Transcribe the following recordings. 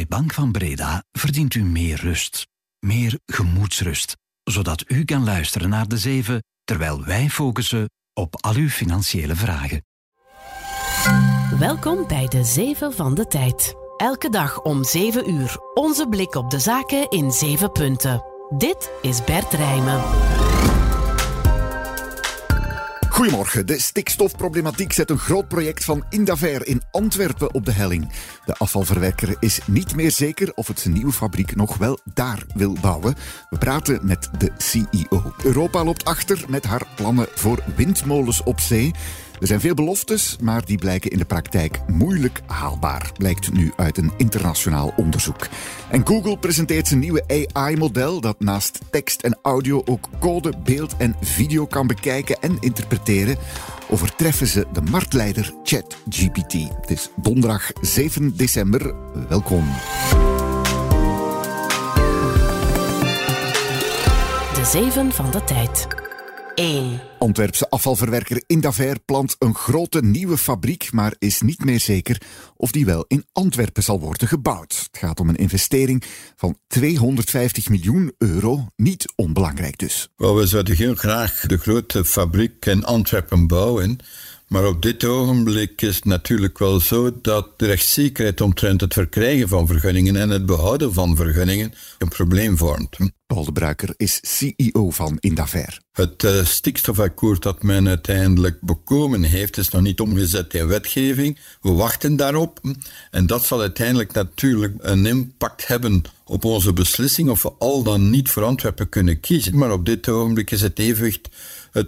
Bij Bank van Breda verdient u meer rust. Meer gemoedsrust. Zodat u kan luisteren naar de zeven, terwijl wij focussen op al uw financiële vragen. Welkom bij de Zeven van de Tijd. Elke dag om 7 uur. Onze blik op de zaken in 7 punten. Dit is Bert Rijmen. Goedemorgen. De stikstofproblematiek zet een groot project van Indaver in Antwerpen op de helling. De afvalverwerker is niet meer zeker of het zijn nieuwe fabriek nog wel daar wil bouwen. We praten met de CEO. Europa loopt achter met haar plannen voor windmolens op zee. Er zijn veel beloftes, maar die blijken in de praktijk moeilijk haalbaar, blijkt nu uit een internationaal onderzoek. En Google presenteert zijn nieuwe AI-model dat naast tekst en audio ook code, beeld en video kan bekijken en interpreteren. Overtreffen ze de marktleider ChatGPT. Het is donderdag 7 december. Welkom. De Zeven van de Tijd. 1. Antwerpse afvalverwerker Indaver plant een grote nieuwe fabriek, maar is niet meer zeker of die wel in Antwerpen zal worden gebouwd. Het gaat om een investering van 250 miljoen euro, niet onbelangrijk dus. Wel, we zouden heel graag de grote fabriek in Antwerpen bouwen. Maar op dit ogenblik is het natuurlijk wel zo dat de rechtszekerheid omtrent het verkrijgen van vergunningen en het behouden van vergunningen een probleem vormt. Paul de Bruiker is CEO van Indaver. Het uh, stikstofakkoord dat men uiteindelijk bekomen heeft, is nog niet omgezet in wetgeving. We wachten daarop. En dat zal uiteindelijk natuurlijk een impact hebben op onze beslissing of we al dan niet voor Antwerpen kunnen kiezen. Maar op dit ogenblik is het evenwicht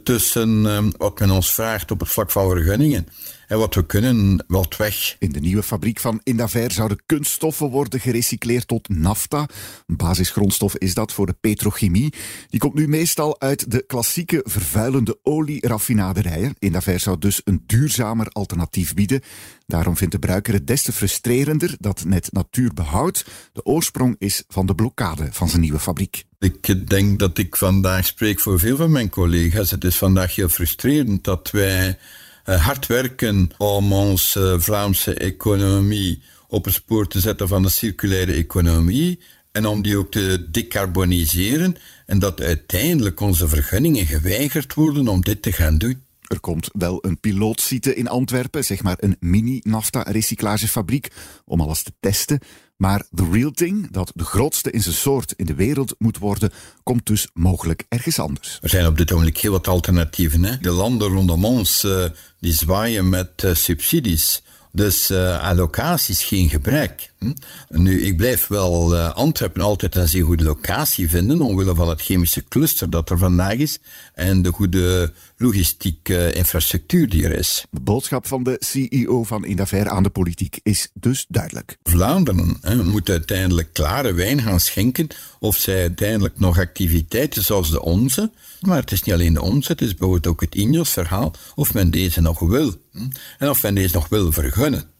tussen uh, wat men ons vraagt op het vlak van vergunningen en wat we kunnen, wat weg. In de nieuwe fabriek van Indaver zouden kunststoffen worden gerecycleerd tot nafta. Een basisgrondstof is dat voor de petrochemie. Die komt nu meestal uit de klassieke vervuilende olieraffinaderijen. Indaver zou dus een duurzamer alternatief bieden. Daarom vindt de bruiker het des te frustrerender dat net Natuurbehoud de oorsprong is van de blokkade van zijn nieuwe fabriek. Ik denk dat ik vandaag spreek voor veel van mijn collega's. Het is vandaag heel frustrerend dat wij hard werken om onze Vlaamse economie op het spoor te zetten van de circulaire economie en om die ook te decarboniseren en dat uiteindelijk onze vergunningen geweigerd worden om dit te gaan doen. Er komt wel een pilootsite in Antwerpen, zeg maar een mini-nafta-recyclagefabriek, om alles te testen. Maar The Real Thing, dat de grootste in zijn soort in de wereld moet worden, komt dus mogelijk ergens anders. Er zijn op dit moment heel wat alternatieven. Hè? De landen rondom ons uh, die zwaaien met uh, subsidies. Dus uh, allocaties geen gebrek. Hm? Nu, ik blijf wel uh, Antwerpen altijd een zeer goede locatie vinden, omwille van het chemische cluster dat er vandaag is en de goede logistieke infrastructuur die er is. De boodschap van de CEO van Indaver aan de politiek is dus duidelijk. Vlaanderen hè, moet uiteindelijk klare wijn gaan schenken of zij uiteindelijk nog activiteiten zoals de onze, maar het is niet alleen de onze, het is bijvoorbeeld ook het Ineos-verhaal, of men deze nog wil. Hm? En of men deze nog wil vergunnen.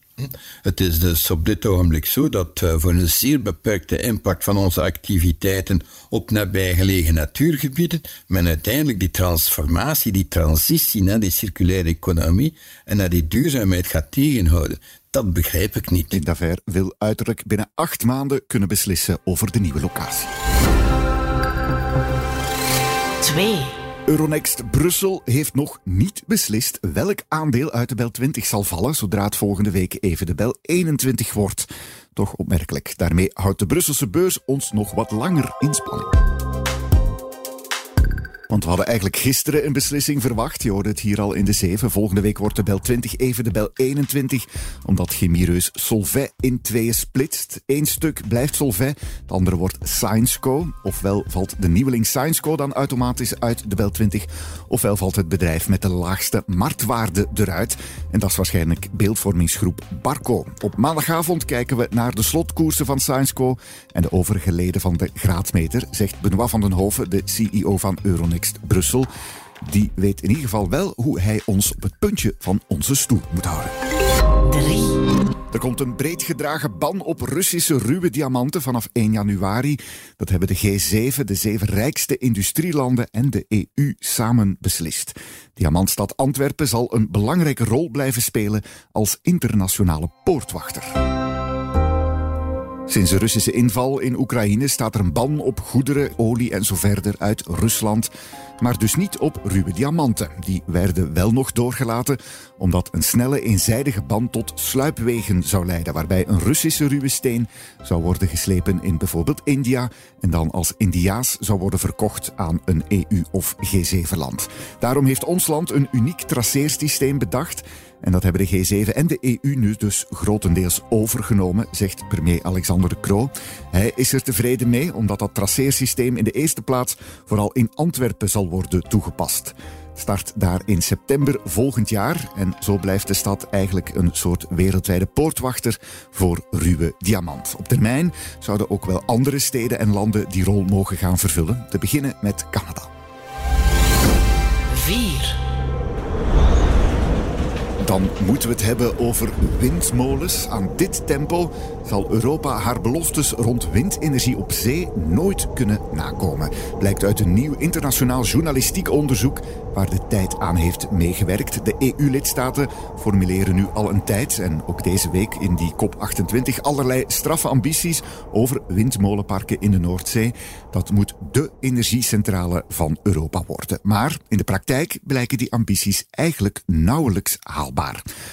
Het is dus op dit ogenblik zo dat uh, voor een zeer beperkte impact van onze activiteiten op nabijgelegen natuurgebieden, men uiteindelijk die transformatie, die transitie naar die circulaire economie en naar die duurzaamheid gaat tegenhouden. Dat begrijp ik niet. Indaver wil uiterlijk binnen acht maanden kunnen beslissen over de nieuwe locatie. 2. Euronext Brussel heeft nog niet beslist welk aandeel uit de Bel 20 zal vallen zodra het volgende week even de Bel 21 wordt. Toch opmerkelijk. Daarmee houdt de Brusselse beurs ons nog wat langer in spanning. Want we hadden eigenlijk gisteren een beslissing verwacht. Je hoorde het hier al in de 7. Volgende week wordt de bel 20 even de bel 21. Omdat chemiereus Solvay in tweeën splitst. Eén stuk blijft Solvay, het andere wordt Scienceco. Ofwel valt de nieuweling Scienceco dan automatisch uit de bel 20. Ofwel valt het bedrijf met de laagste marktwaarde eruit. En dat is waarschijnlijk beeldvormingsgroep Barco. Op maandagavond kijken we naar de slotkoersen van Scienceco en de overige leden van de graadmeter, zegt Benoit van den Hoven, de CEO van Brussel. Die weet in ieder geval wel hoe hij ons op het puntje van onze stoel moet houden. 3. Er komt een breed gedragen ban op Russische ruwe diamanten vanaf 1 januari. Dat hebben de G7, de zeven rijkste industrielanden en de EU samen beslist. Diamantstad Antwerpen zal een belangrijke rol blijven spelen als internationale poortwachter. Sinds de Russische inval in Oekraïne staat er een ban op goederen, olie en zo verder uit Rusland. Maar dus niet op ruwe diamanten. Die werden wel nog doorgelaten, omdat een snelle eenzijdige ban tot sluipwegen zou leiden, waarbij een Russische ruwe steen zou worden geslepen in bijvoorbeeld India en dan als Indiaas zou worden verkocht aan een EU- of G7-land. Daarom heeft ons land een uniek traceersysteem bedacht en dat hebben de G7 en de EU nu dus grotendeels overgenomen, zegt premier Alexander de Croo. Hij is er tevreden mee, omdat dat traceersysteem in de eerste plaats vooral in Antwerpen zal worden toegepast. Start daar in september volgend jaar en zo blijft de stad eigenlijk een soort wereldwijde poortwachter voor ruwe diamant. Op termijn zouden ook wel andere steden en landen die rol mogen gaan vervullen, te beginnen met Canada. 4. Dan moeten we het hebben over windmolens. Aan dit tempo zal Europa haar beloftes rond windenergie op zee nooit kunnen nakomen. Blijkt uit een nieuw internationaal journalistiek onderzoek waar de tijd aan heeft meegewerkt. De EU-lidstaten formuleren nu al een tijd en ook deze week in die COP28 allerlei straffe ambities over windmolenparken in de Noordzee. Dat moet de energiecentrale van Europa worden. Maar in de praktijk blijken die ambities eigenlijk nauwelijks haalbaar.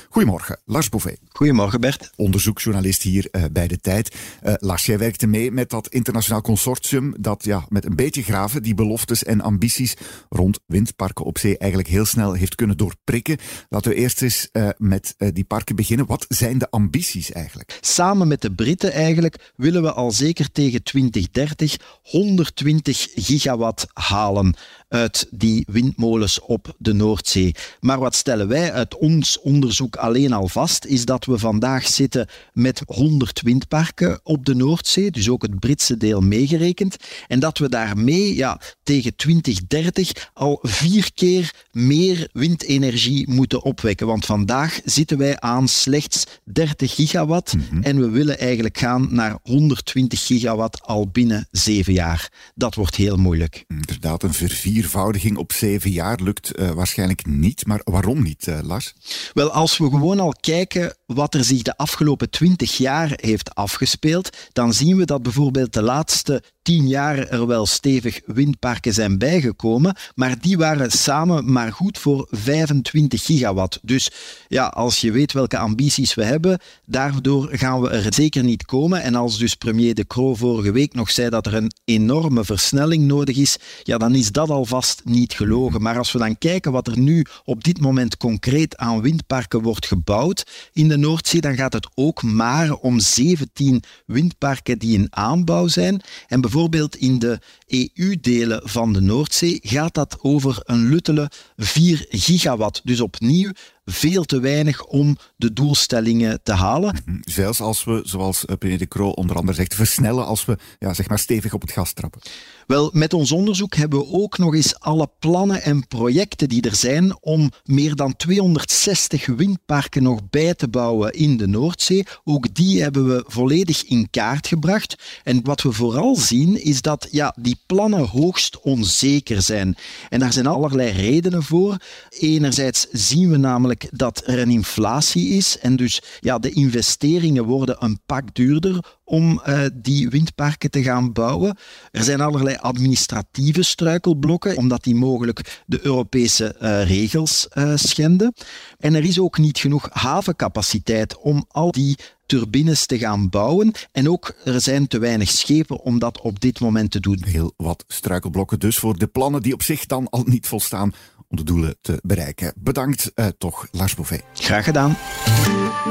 Goedemorgen, Lars Bouvet. Goedemorgen Bert. Onderzoeksjournalist hier uh, bij de tijd. Uh, Lars, jij werkte mee met dat internationaal consortium dat ja, met een beetje graven die beloftes en ambities rond windparken op zee eigenlijk heel snel heeft kunnen doorprikken. Laten we eerst eens uh, met die parken beginnen. Wat zijn de ambities eigenlijk? Samen met de Britten eigenlijk willen we al zeker tegen 2030 120 gigawatt halen uit die windmolens op de Noordzee. Maar wat stellen wij uit ons onderzoek alleen al vast, is dat we vandaag zitten met 100 windparken op de Noordzee, dus ook het Britse deel meegerekend, en dat we daarmee ja, tegen 2030 al vier keer meer windenergie moeten opwekken. Want vandaag zitten wij aan slechts 30 gigawatt mm -hmm. en we willen eigenlijk gaan naar 120 gigawatt al binnen zeven jaar. Dat wordt heel moeilijk. Inderdaad, een verviervoudiging op zeven jaar lukt uh, waarschijnlijk niet. Maar waarom niet, uh, Lars? Wel, als we gewoon al kijken wat er zich de afgelopen 20 jaar heeft afgespeeld, dan zien we dat bijvoorbeeld de laatste tien jaar er wel stevig windparken zijn bijgekomen, maar die waren samen maar goed voor 25 gigawatt. Dus ja, als je weet welke ambities we hebben, daardoor gaan we er zeker niet komen. En als dus premier De Croo vorige week nog zei dat er een enorme versnelling nodig is, ja, dan is dat alvast niet gelogen. Maar als we dan kijken wat er nu op dit moment concreet aan windparken wordt gebouwd in de Noordzee, dan gaat het ook maar om 17 windparken die in aanbouw zijn. En bijvoorbeeld in de EU-delen van de Noordzee gaat dat over een luttele 4 gigawatt. Dus opnieuw veel te weinig om de doelstellingen te halen. Zelfs als we, zoals premier De Croo onder andere zegt, versnellen als we ja, zeg maar stevig op het gas trappen. Wel, met ons onderzoek hebben we ook nog eens alle plannen en projecten die er zijn om meer dan 260 windparken nog bij te bouwen in de Noordzee. Ook die hebben we volledig in kaart gebracht. En wat we vooral zien is dat ja, die plannen hoogst onzeker zijn. En daar zijn allerlei redenen voor. Enerzijds zien we namelijk dat er een inflatie is en dus ja, de investeringen worden een pak duurder om uh, die windparken te gaan bouwen. Er zijn allerlei administratieve struikelblokken, omdat die mogelijk de Europese uh, regels uh, schenden. En er is ook niet genoeg havencapaciteit om al die turbines te gaan bouwen. En ook er zijn te weinig schepen om dat op dit moment te doen. Heel wat struikelblokken dus voor de plannen die op zich dan al niet volstaan om de doelen te bereiken. Bedankt uh, toch, Lars Bouvet. Graag gedaan.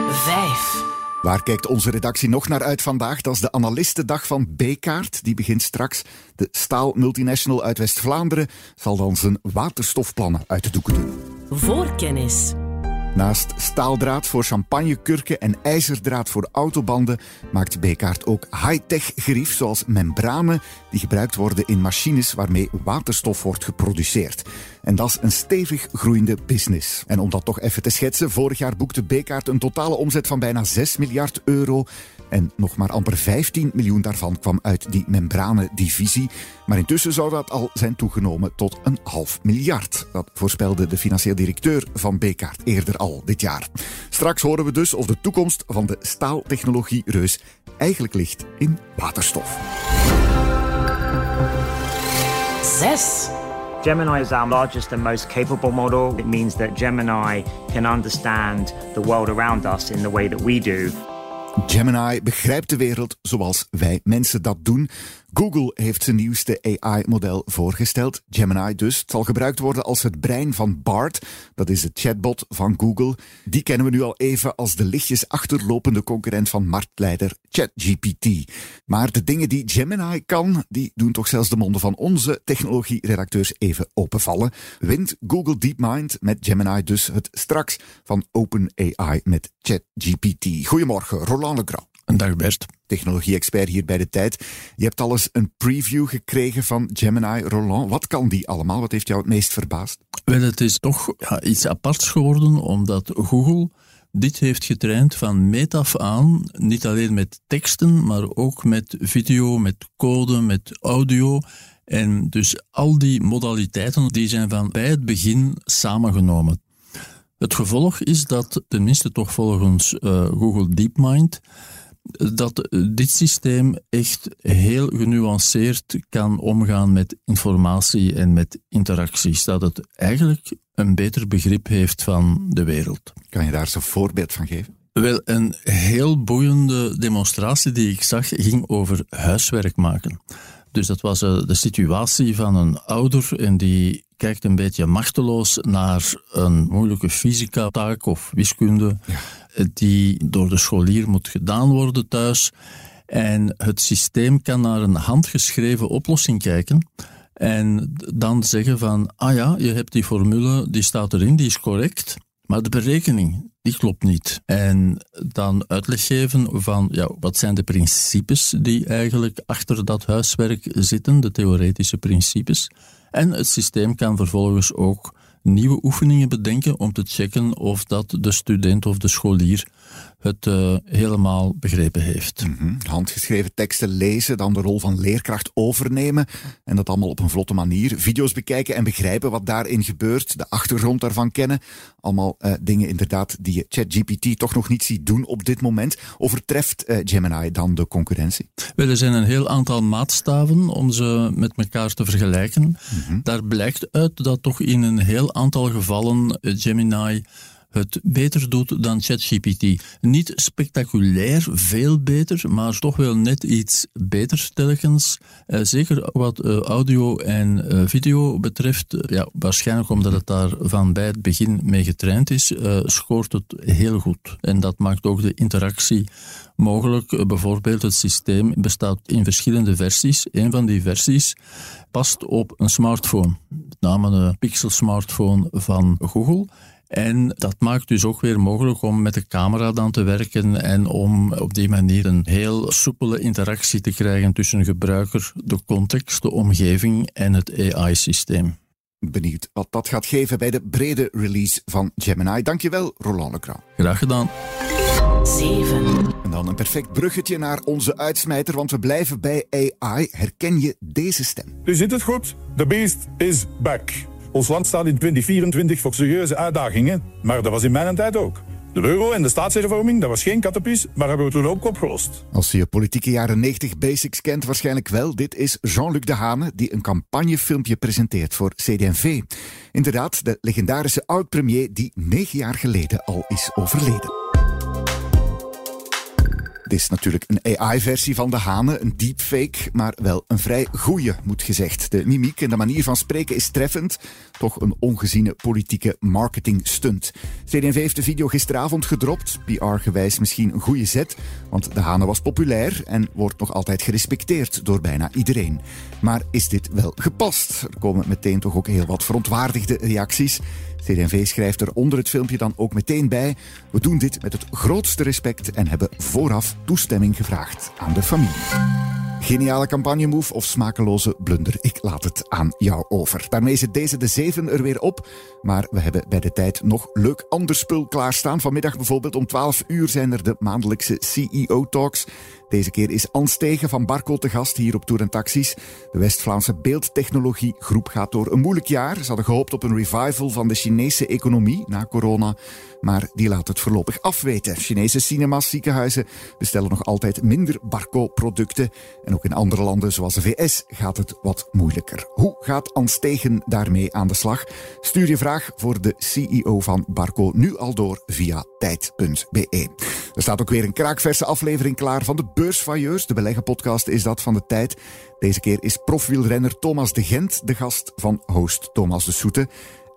5. Waar kijkt onze redactie nog naar uit vandaag? Dat is de analistendag van B-kaart. Die begint straks. De staal multinational uit West-Vlaanderen zal dan zijn waterstofplannen uit de doeken doen. Voorkennis. Naast staaldraad voor champagnekurken en ijzerdraad voor autobanden maakt Bekaert ook high-tech gerief zoals membranen die gebruikt worden in machines waarmee waterstof wordt geproduceerd. En dat is een stevig groeiende business. En om dat toch even te schetsen, vorig jaar boekte Bekaert een totale omzet van bijna 6 miljard euro. En nog maar amper 15 miljoen daarvan kwam uit die membranendivisie. Maar intussen zou dat al zijn toegenomen tot een half miljard. Dat voorspelde de financieel directeur van Bekaert eerder al dit jaar. Straks horen we dus of de toekomst van de staaltechnologie-reus eigenlijk ligt in waterstof. 6. Gemini is our largest and most capable model. It means that Gemini can understand the world around us in the way that we do. Gemini begrijpt de wereld zoals wij mensen dat doen. Google heeft zijn nieuwste AI-model voorgesteld. Gemini dus. Het zal gebruikt worden als het brein van Bart. Dat is de chatbot van Google. Die kennen we nu al even als de lichtjes achterlopende concurrent van marktleider ChatGPT. Maar de dingen die Gemini kan, die doen toch zelfs de monden van onze technologie-redacteurs even openvallen. Wint Google DeepMind met Gemini dus het straks van OpenAI met ChatGPT. Goedemorgen, Roland Legrand. Dag Bert. Technologie-expert hier bij de tijd. Je hebt al eens een preview gekregen van Gemini Roland. Wat kan die allemaal? Wat heeft jou het meest verbaasd? Wel, het is toch ja, iets aparts geworden, omdat Google dit heeft getraind van meet af aan, niet alleen met teksten, maar ook met video, met code, met audio. En dus al die modaliteiten die zijn van bij het begin samengenomen. Het gevolg is dat, tenminste toch volgens uh, Google DeepMind, dat dit systeem echt heel genuanceerd kan omgaan met informatie en met interacties. Dat het eigenlijk een beter begrip heeft van de wereld. Kan je daar zo'n voorbeeld van geven? Wel, een heel boeiende demonstratie die ik zag ging over huiswerk maken. Dus dat was eh, de situatie van een ouder en die kijkt een beetje machteloos naar een moeilijke fysica-taak of wiskunde. Ja die door de scholier moet gedaan worden thuis. En het systeem kan naar een handgeschreven oplossing kijken. En dan zeggen van, ah ja, je hebt die formule, die staat erin, die is correct. Maar de berekening, die klopt niet. En dan uitleg geven van, ja, wat zijn de principes die eigenlijk achter dat huiswerk zitten, de theoretische principes. En het systeem kan vervolgens ook nieuwe oefeningen bedenken om te checken of dat de student of de scholier het uh, helemaal begrepen heeft. Mm -hmm. Handgeschreven teksten lezen, dan de rol van leerkracht overnemen en dat allemaal op een vlotte manier. Video's bekijken en begrijpen wat daarin gebeurt, de achtergrond daarvan kennen. Allemaal uh, dingen inderdaad die je ChatGPT toch nog niet ziet doen op dit moment. Overtreft uh, Gemini dan de concurrentie? Wel, er zijn een heel aantal maatstaven om ze met elkaar te vergelijken. Mm -hmm. Daar blijkt uit dat toch in een heel aantal gevallen Gemini het beter doet dan ChatGPT. Niet spectaculair veel beter, maar toch wel net iets beter telkens. Uh, zeker wat uh, audio en uh, video betreft, ja, waarschijnlijk omdat het daar van bij het begin mee getraind is, scoort het heel goed. En dat maakt ook de interactie mogelijk. Bijvoorbeeld het systeem bestaat in verschillende versies. Een van die versies past op een smartphone, met name een Pixel smartphone van Google. En dat maakt dus ook weer mogelijk om met de camera dan te werken en om op die manier een heel soepele interactie te krijgen tussen gebruiker, de context, de omgeving en het AI-systeem. Benieuwd wat dat gaat geven bij de brede release van Gemini. Dankjewel, Roland Lecran. Graag gedaan. 7. En dan een perfect bruggetje naar onze uitsmijter, want we blijven bij AI. Herken je deze stem? U ziet het goed. The beast is back. Ons land staat in 2024 voor serieuze uitdagingen, maar dat was in mijn tijd ook. De euro en de staatshervorming, dat was geen kattenpies, maar hebben we toen ook opgelost. Als je politieke jaren 90 basics kent, waarschijnlijk wel. Dit is Jean-Luc Dehane, die een campagnefilmpje presenteert voor CD&V. Inderdaad, de legendarische oud-premier die negen jaar geleden al is overleden. Dit is natuurlijk een AI-versie van de Hane, een deepfake, maar wel een vrij goeie, moet gezegd. De mimiek en de manier van spreken is treffend, toch een ongeziene politieke marketing stunt. CD&V heeft de video gisteravond gedropt, PR-gewijs misschien een goede zet, want de Hane was populair en wordt nog altijd gerespecteerd door bijna iedereen. Maar is dit wel gepast? Er komen meteen toch ook heel wat verontwaardigde reacties. CD&V schrijft er onder het filmpje dan ook meteen bij: We doen dit met het grootste respect en hebben vooraf toestemming gevraagd aan de familie. Geniale campagnemove of smakeloze blunder? Ik laat het aan jou over. Daarmee zit deze de 7 er weer op. Maar we hebben bij de tijd nog leuk ander spul klaarstaan. Vanmiddag bijvoorbeeld om 12 uur zijn er de maandelijkse CEO-talks. Deze keer is Ans Tegen van Barco te gast hier op Tour en Taxis. De West-Vlaamse beeldtechnologiegroep gaat door een moeilijk jaar. Ze hadden gehoopt op een revival van de Chinese economie na corona, maar die laat het voorlopig afweten. Chinese cinema's, ziekenhuizen bestellen nog altijd minder Barco-producten. En ook in andere landen, zoals de VS, gaat het wat moeilijker. Hoe gaat Ans Tegen daarmee aan de slag? Stuur je vraag voor de CEO van Barco nu al door via tijd.be. Er staat ook weer een kraakverse aflevering klaar van de Beursvailleurs. De beleggenpodcast is dat van de tijd. Deze keer is profwielrenner Thomas de Gent de gast van host Thomas de Soete.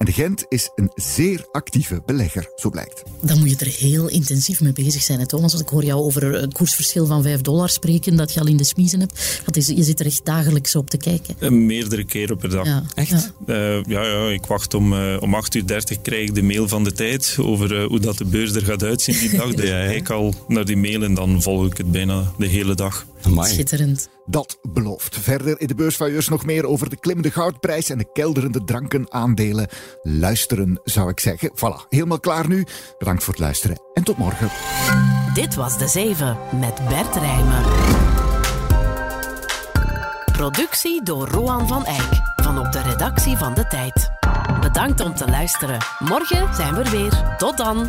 En de Gent is een zeer actieve belegger, zo blijkt. Dan moet je er heel intensief mee bezig zijn, hè, Thomas. Als ik hoor jou over het koersverschil van 5 dollar spreken, dat je al in de smiezen hebt. Dat is, je zit er echt dagelijks op te kijken. Uh, meerdere keren per dag. Ja. Echt? Ja. Uh, ja, ja, ik wacht om, uh, om 8 uur 30 krijg ik de mail van de tijd over hoe dat de beurs er gaat uitzien die dag. Dus ja, ik al naar die mail en dan volg ik het bijna de hele dag. Amai. Schitterend. Dat belooft. Verder in de beursvailleurs nog meer over de klimmende goudprijs en de kelderende drankenaandelen. Luisteren, zou ik zeggen. Voilà, helemaal klaar nu. Bedankt voor het luisteren en tot morgen. Dit was De Zeven met Bert Rijmen. Productie door Roan van Eyck van op de redactie van De Tijd. Bedankt om te luisteren. Morgen zijn we er weer. Tot dan.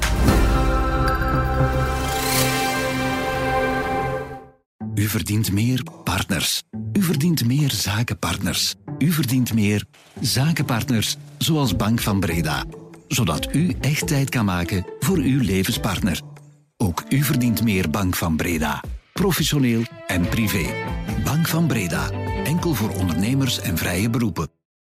U verdient meer partners. U verdient meer zakenpartners. U verdient meer zakenpartners, zoals Bank van Breda. Zodat u echt tijd kan maken voor uw levenspartner. Ook u verdient meer Bank van Breda. Professioneel en privé. Bank van Breda. Enkel voor ondernemers en vrije beroepen.